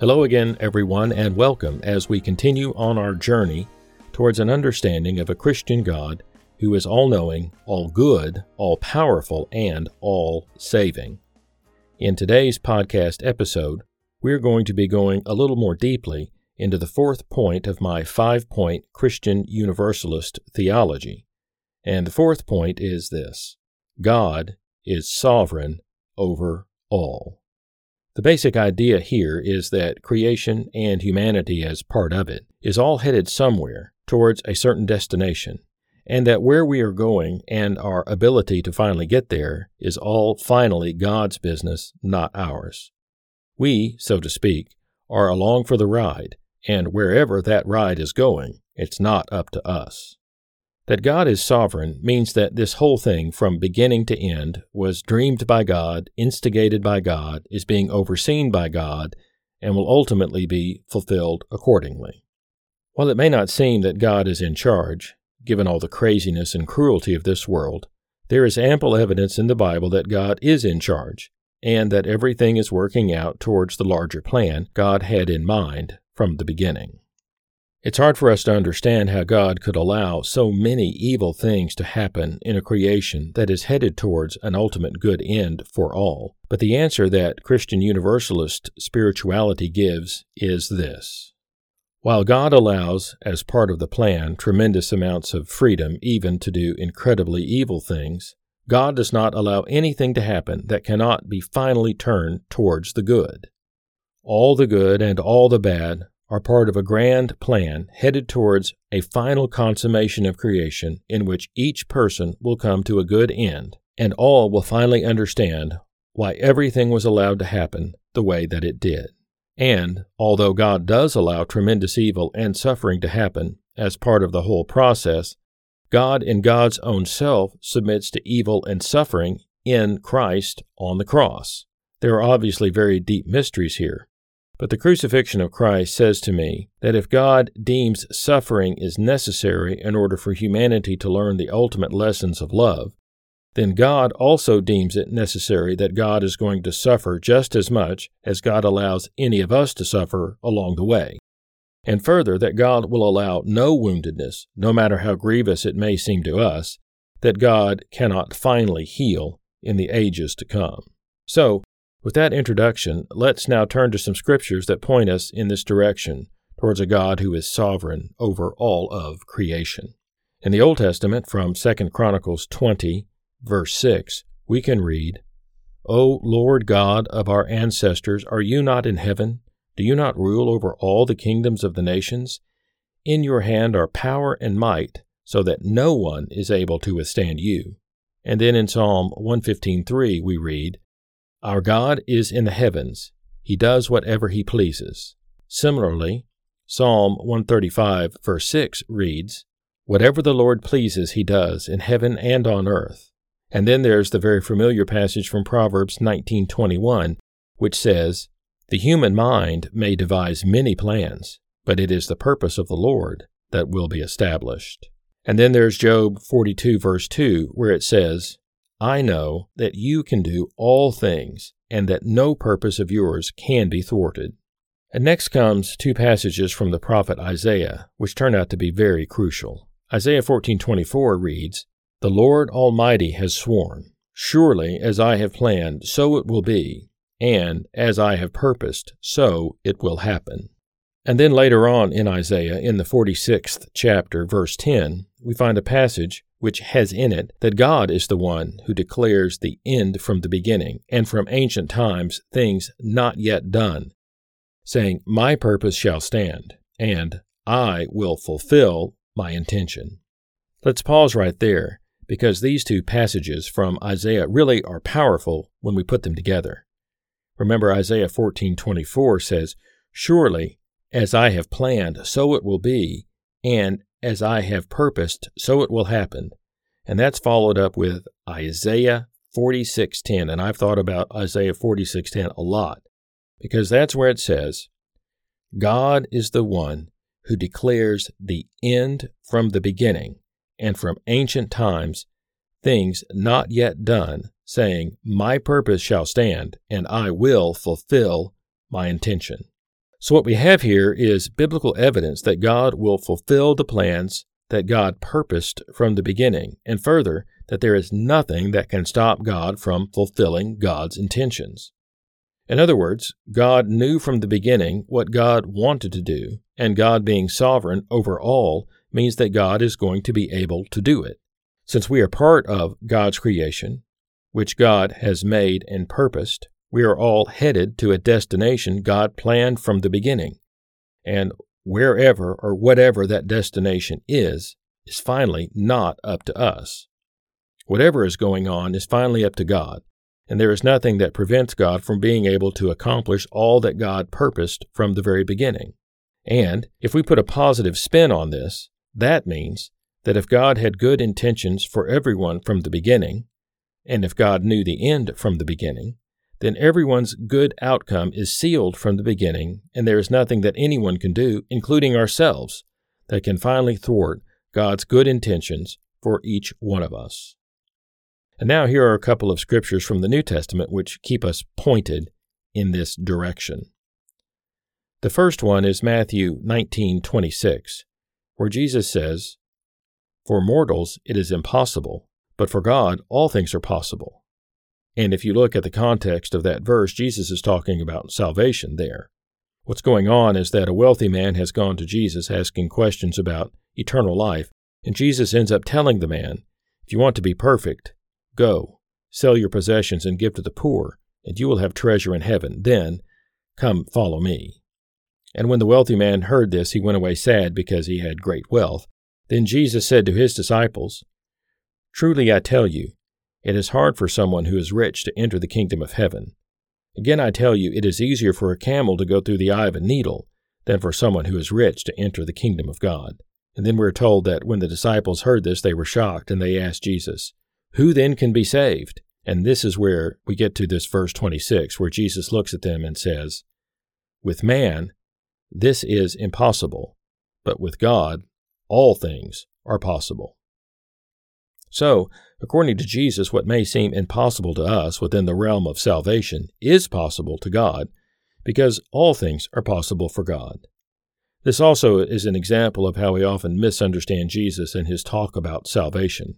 Hello again, everyone, and welcome as we continue on our journey towards an understanding of a Christian God who is all knowing, all good, all powerful, and all saving. In today's podcast episode, we're going to be going a little more deeply into the fourth point of my five point Christian Universalist theology. And the fourth point is this God is sovereign over all. The basic idea here is that creation and humanity as part of it is all headed somewhere towards a certain destination, and that where we are going and our ability to finally get there is all finally God's business, not ours. We, so to speak, are along for the ride, and wherever that ride is going, it's not up to us. That God is sovereign means that this whole thing, from beginning to end, was dreamed by God, instigated by God, is being overseen by God, and will ultimately be fulfilled accordingly. While it may not seem that God is in charge, given all the craziness and cruelty of this world, there is ample evidence in the Bible that God is in charge, and that everything is working out towards the larger plan God had in mind from the beginning. It's hard for us to understand how God could allow so many evil things to happen in a creation that is headed towards an ultimate good end for all. But the answer that Christian Universalist spirituality gives is this. While God allows, as part of the plan, tremendous amounts of freedom even to do incredibly evil things, God does not allow anything to happen that cannot be finally turned towards the good. All the good and all the bad are part of a grand plan headed towards a final consummation of creation in which each person will come to a good end, and all will finally understand why everything was allowed to happen the way that it did. And, although God does allow tremendous evil and suffering to happen as part of the whole process, God in God's own self submits to evil and suffering in Christ on the cross. There are obviously very deep mysteries here, but the crucifixion of Christ says to me that if God deems suffering is necessary in order for humanity to learn the ultimate lessons of love, then God also deems it necessary that God is going to suffer just as much as God allows any of us to suffer along the way. And further, that God will allow no woundedness, no matter how grievous it may seem to us, that God cannot finally heal in the ages to come. So, with that introduction, let's now turn to some scriptures that point us in this direction towards a God who is sovereign over all of creation. In the Old Testament, from 2 Chronicles 20, verse 6, we can read, O Lord God of our ancestors, are you not in heaven? Do you not rule over all the kingdoms of the nations? In your hand are power and might, so that no one is able to withstand you. And then in Psalm 115.3 we read, our God is in the heavens. He does whatever he pleases. Similarly, Psalm 135, verse 6 reads, Whatever the Lord pleases, he does, in heaven and on earth. And then there's the very familiar passage from Proverbs 19:21, which says, "The human mind may devise many plans, but it is the purpose of the Lord that will be established." And then there's Job 42 verse 2, where it says, I know that you can do all things, and that no purpose of yours can be thwarted. And next comes two passages from the prophet Isaiah, which turn out to be very crucial. Isaiah 14:24 reads, "The Lord Almighty has sworn, surely as I have planned, so it will be, and as I have purposed, so it will happen." And then later on in Isaiah, in the 46th chapter, verse 10, we find a passage which has in it that God is the one who declares the end from the beginning, and from ancient times things not yet done, saying, My purpose shall stand, and I will fulfill my intention. Let's pause right there, because these two passages from Isaiah really are powerful when we put them together. Remember Isaiah 14:24 says, "Surely as I have planned, so it will be, and as I have purposed, so it will happen. And that's followed up with Isaiah 46:10, and I've thought about Isaiah 46:10 a lot because that's where it says, God is the one who declares the end from the beginning and from ancient times things not yet done, saying, My purpose shall stand, and I will fulfill my intention. So, what we have here is biblical evidence that God will fulfill the plans that God purposed from the beginning, and further, that there is nothing that can stop God from fulfilling God's intentions. In other words, God knew from the beginning what God wanted to do, and God being sovereign over all means that God is going to be able to do it. Since we are part of God's creation, which God has made and purposed, we are all headed to a destination God planned from the beginning. And wherever or whatever that destination is, is finally not up to us. Whatever is going on is finally up to God, and there is nothing that prevents God from being able to accomplish all that God purposed from the very beginning. And if we put a positive spin on this, that means that if God had good intentions for everyone from the beginning, and if God knew the end from the beginning, then everyone's good outcome is sealed from the beginning, and there is nothing that anyone can do, including ourselves, that can finally thwart God's good intentions for each one of us. And now here are a couple of scriptures from the New Testament which keep us pointed in this direction. The first one is Matthew 19:26, where Jesus says, for mortals, it is impossible, but for God, all things are possible. And if you look at the context of that verse, Jesus is talking about salvation there. What's going on is that a wealthy man has gone to Jesus asking questions about eternal life, and Jesus ends up telling the man, If you want to be perfect, go, sell your possessions and give to the poor, and you will have treasure in heaven. Then come follow me. And when the wealthy man heard this, he went away sad because he had great wealth. Then Jesus said to his disciples, Truly I tell you, it is hard for someone who is rich to enter the kingdom of heaven. Again I tell you, it is easier for a camel to go through the eye of a needle than for someone who is rich to enter the kingdom of God. And then we're told that when the disciples heard this, they were shocked, and they asked Jesus, Who then can be saved? And this is where we get to this verse 26, where Jesus looks at them and says, With man, this is impossible, but with God, all things are possible. So, according to Jesus, what may seem impossible to us within the realm of salvation is possible to God because all things are possible for God. This also is an example of how we often misunderstand Jesus and his talk about salvation.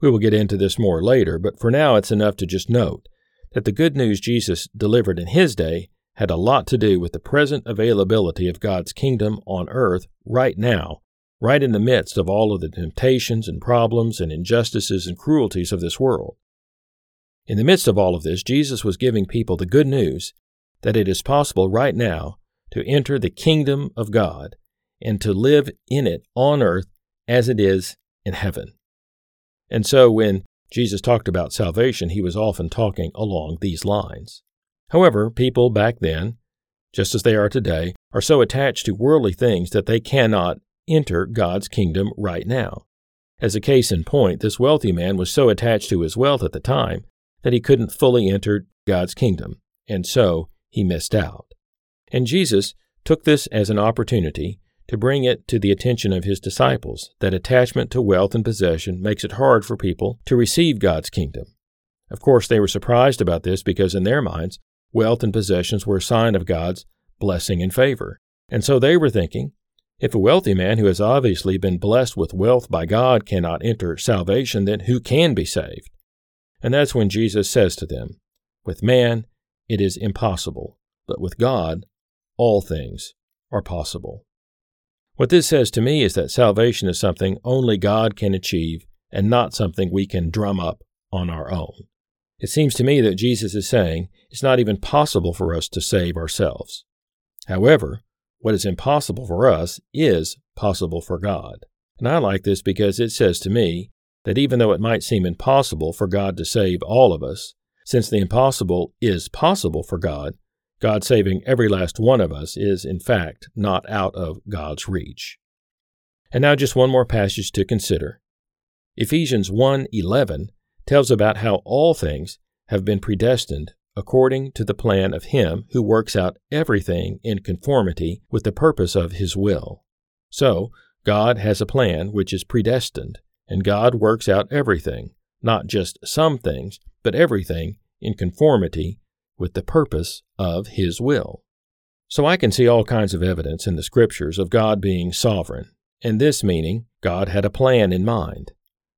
We will get into this more later, but for now it's enough to just note that the good news Jesus delivered in his day had a lot to do with the present availability of God's kingdom on earth right now right in the midst of all of the temptations and problems and injustices and cruelties of this world. In the midst of all of this, Jesus was giving people the good news that it is possible right now to enter the kingdom of God and to live in it on earth as it is in heaven. And so when Jesus talked about salvation, he was often talking along these lines. However, people back then, just as they are today, are so attached to worldly things that they cannot enter God's kingdom right now. As a case in point, this wealthy man was so attached to his wealth at the time that he couldn't fully enter God's kingdom, and so he missed out. And Jesus took this as an opportunity to bring it to the attention of his disciples that attachment to wealth and possession makes it hard for people to receive God's kingdom. Of course, they were surprised about this because in their minds, wealth and possessions were a sign of God's blessing and favor. And so they were thinking, if a wealthy man who has obviously been blessed with wealth by God cannot enter salvation, then who can be saved? And that's when Jesus says to them, With man it is impossible, but with God all things are possible. What this says to me is that salvation is something only God can achieve and not something we can drum up on our own. It seems to me that Jesus is saying it's not even possible for us to save ourselves. However, what is impossible for us is possible for God. And I like this because it says to me that even though it might seem impossible for God to save all of us, since the impossible is possible for God, God saving every last one of us is, in fact, not out of God's reach. And now just one more passage to consider. Ephesians 1:11 tells about how all things have been predestined according to the plan of him who works out everything in conformity with the purpose of his will. So, God has a plan which is predestined, and God works out everything, not just some things, but everything in conformity with the purpose of His will. So I can see all kinds of evidence in the Scriptures of God being sovereign, and this meaning God had a plan in mind.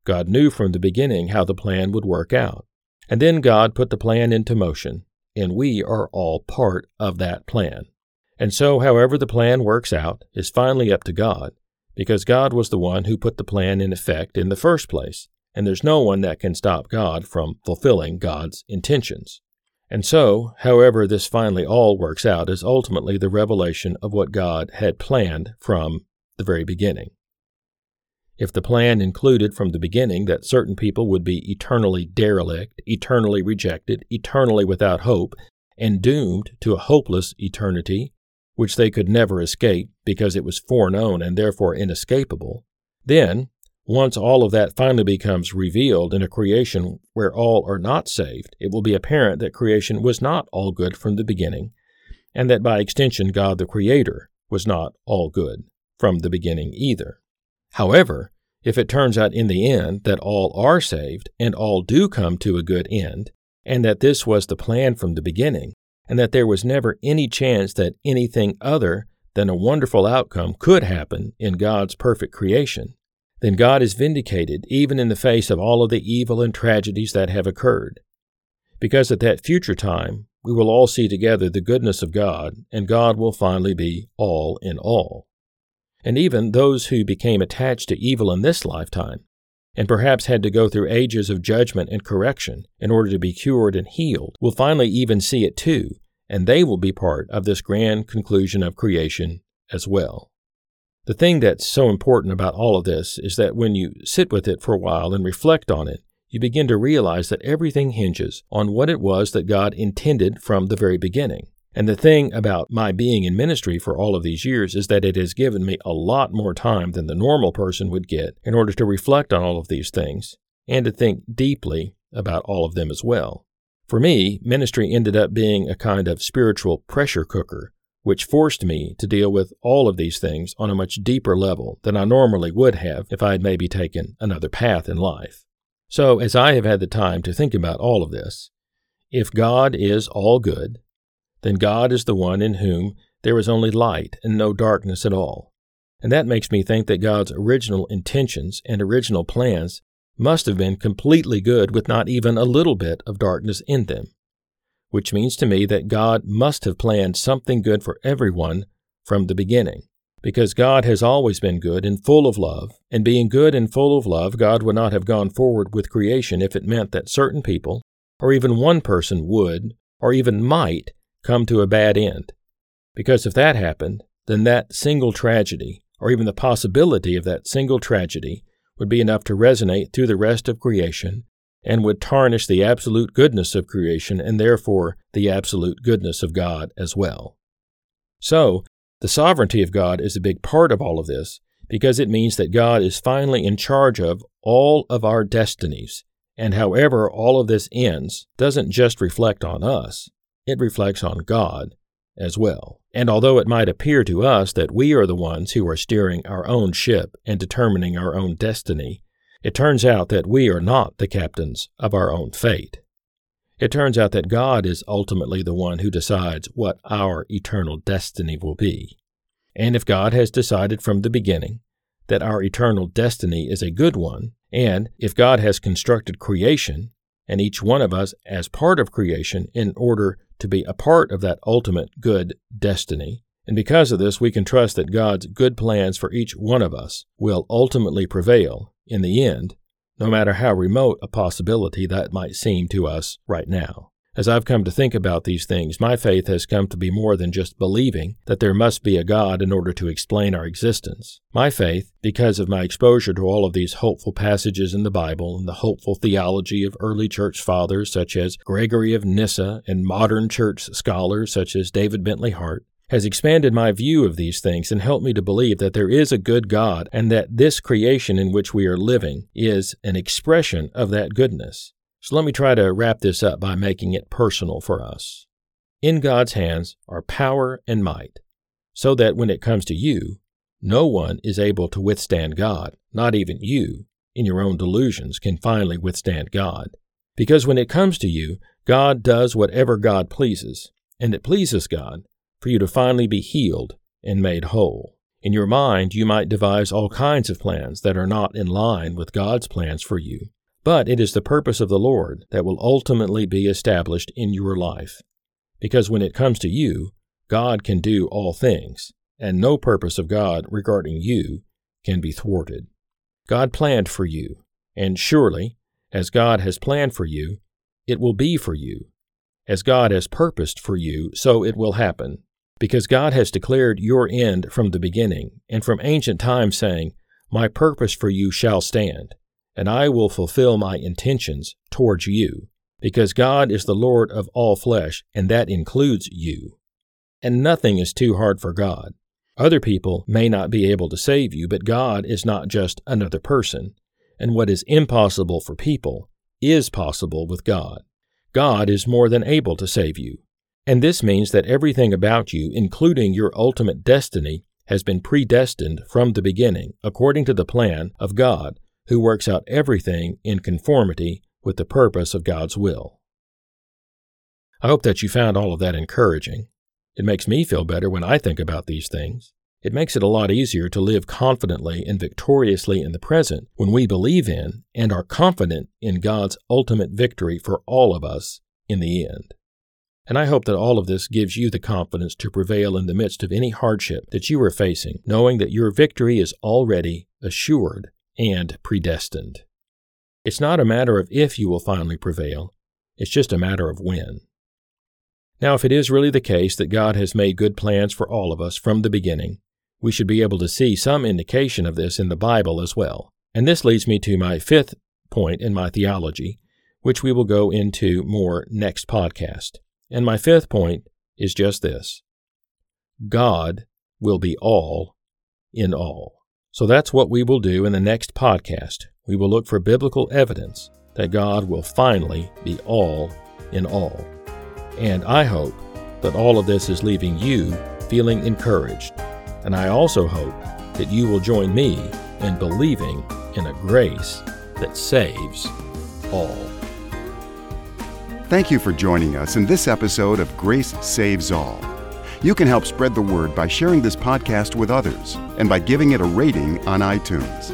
God knew from the beginning how the plan would work out. And then God put the plan into motion, and we are all part of that plan. And so, however the plan works out is finally up to God, because God was the one who put the plan in effect in the first place, and there's no one that can stop God from fulfilling God's intentions. And so, however this finally all works out is ultimately the revelation of what God had planned from the very beginning. If the plan included from the beginning that certain people would be eternally derelict, eternally rejected, eternally without hope, and doomed to a hopeless eternity, which they could never escape because it was foreknown and therefore inescapable, then once all of that finally becomes revealed in a creation where all are not saved, it will be apparent that creation was not all good from the beginning, and that by extension, God the Creator was not all good from the beginning either. However, if it turns out in the end that all are saved and all do come to a good end, and that this was the plan from the beginning, and that there was never any chance that anything other than a wonderful outcome could happen in God's perfect creation, then God is vindicated even in the face of all of the evil and tragedies that have occurred. Because at that future time, we will all see together the goodness of God, and God will finally be all in all. And even those who became attached to evil in this lifetime, and perhaps had to go through ages of judgment and correction in order to be cured and healed, will finally even see it too, and they will be part of this grand conclusion of creation as well. The thing that's so important about all of this is that when you sit with it for a while and reflect on it, you begin to realize that everything hinges on what it was that God intended from the very beginning. And the thing about my being in ministry for all of these years is that it has given me a lot more time than the normal person would get in order to reflect on all of these things and to think deeply about all of them as well. For me, ministry ended up being a kind of spiritual pressure cooker which forced me to deal with all of these things on a much deeper level than I normally would have if I had maybe taken another path in life. So, as I have had the time to think about all of this, if God is all good, then God is the one in whom there is only light and no darkness at all. And that makes me think that God's original intentions and original plans must have been completely good with not even a little bit of darkness in them which means to me that God must have planned something good for everyone from the beginning. Because God has always been good and full of love, and being good and full of love, God would not have gone forward with creation if it meant that certain people, or even one person, would, or even might, come to a bad end. Because if that happened, then that single tragedy, or even the possibility of that single tragedy, would be enough to resonate through the rest of creation and would tarnish the absolute goodness of creation and therefore the absolute goodness of God as well. So, the sovereignty of God is a big part of all of this because it means that God is finally in charge of all of our destinies. And however all of this ends doesn't just reflect on us, it reflects on God as well. And although it might appear to us that we are the ones who are steering our own ship and determining our own destiny, it turns out that we are not the captains of our own fate. It turns out that God is ultimately the one who decides what our eternal destiny will be. And if God has decided from the beginning that our eternal destiny is a good one, and if God has constructed creation, and each one of us as part of creation in order to be a part of that ultimate good destiny, and because of this, we can trust that God's good plans for each one of us will ultimately prevail in the end, no matter how remote a possibility that might seem to us right now. As I've come to think about these things, my faith has come to be more than just believing that there must be a God in order to explain our existence. My faith, because of my exposure to all of these hopeful passages in the Bible and the hopeful theology of early church fathers such as Gregory of Nyssa and modern church scholars such as David Bentley Hart, has expanded my view of these things and helped me to believe that there is a good God and that this creation in which we are living is an expression of that goodness. So let me try to wrap this up by making it personal for us. In God's hands are power and might, so that when it comes to you, no one is able to withstand God, not even you, in your own delusions, can finally withstand God. Because when it comes to you, God does whatever God pleases, and it pleases God for you to finally be healed and made whole. In your mind, you might devise all kinds of plans that are not in line with God's plans for you. But it is the purpose of the Lord that will ultimately be established in your life. Because when it comes to you, God can do all things, and no purpose of God regarding you can be thwarted. God planned for you, and surely, as God has planned for you, it will be for you. As God has purposed for you, so it will happen. Because God has declared your end from the beginning, and from ancient times, saying, My purpose for you shall stand and I will fulfill my intentions towards you, because God is the Lord of all flesh, and that includes you. And nothing is too hard for God. Other people may not be able to save you, but God is not just another person, and what is impossible for people is possible with God. God is more than able to save you. And this means that everything about you, including your ultimate destiny, has been predestined from the beginning according to the plan of God who works out everything in conformity with the purpose of God's will. I hope that you found all of that encouraging. It makes me feel better when I think about these things. It makes it a lot easier to live confidently and victoriously in the present when we believe in and are confident in God's ultimate victory for all of us in the end. And I hope that all of this gives you the confidence to prevail in the midst of any hardship that you are facing, knowing that your victory is already assured and predestined. It's not a matter of if you will finally prevail, it's just a matter of when. Now, if it is really the case that God has made good plans for all of us from the beginning, we should be able to see some indication of this in the Bible as well. And this leads me to my fifth point in my theology, which we will go into more next podcast. And my fifth point is just this God will be all in all. So that's what we will do in the next podcast. We will look for biblical evidence that God will finally be all in all. And I hope that all of this is leaving you feeling encouraged. And I also hope that you will join me in believing in a grace that saves all. Thank you for joining us in this episode of Grace Saves All. You can help spread the word by sharing this podcast with others and by giving it a rating on iTunes.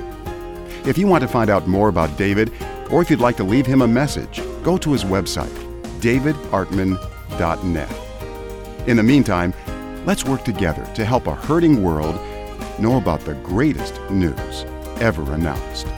If you want to find out more about David, or if you'd like to leave him a message, go to his website, davidartman.net. In the meantime, let's work together to help a hurting world know about the greatest news ever announced.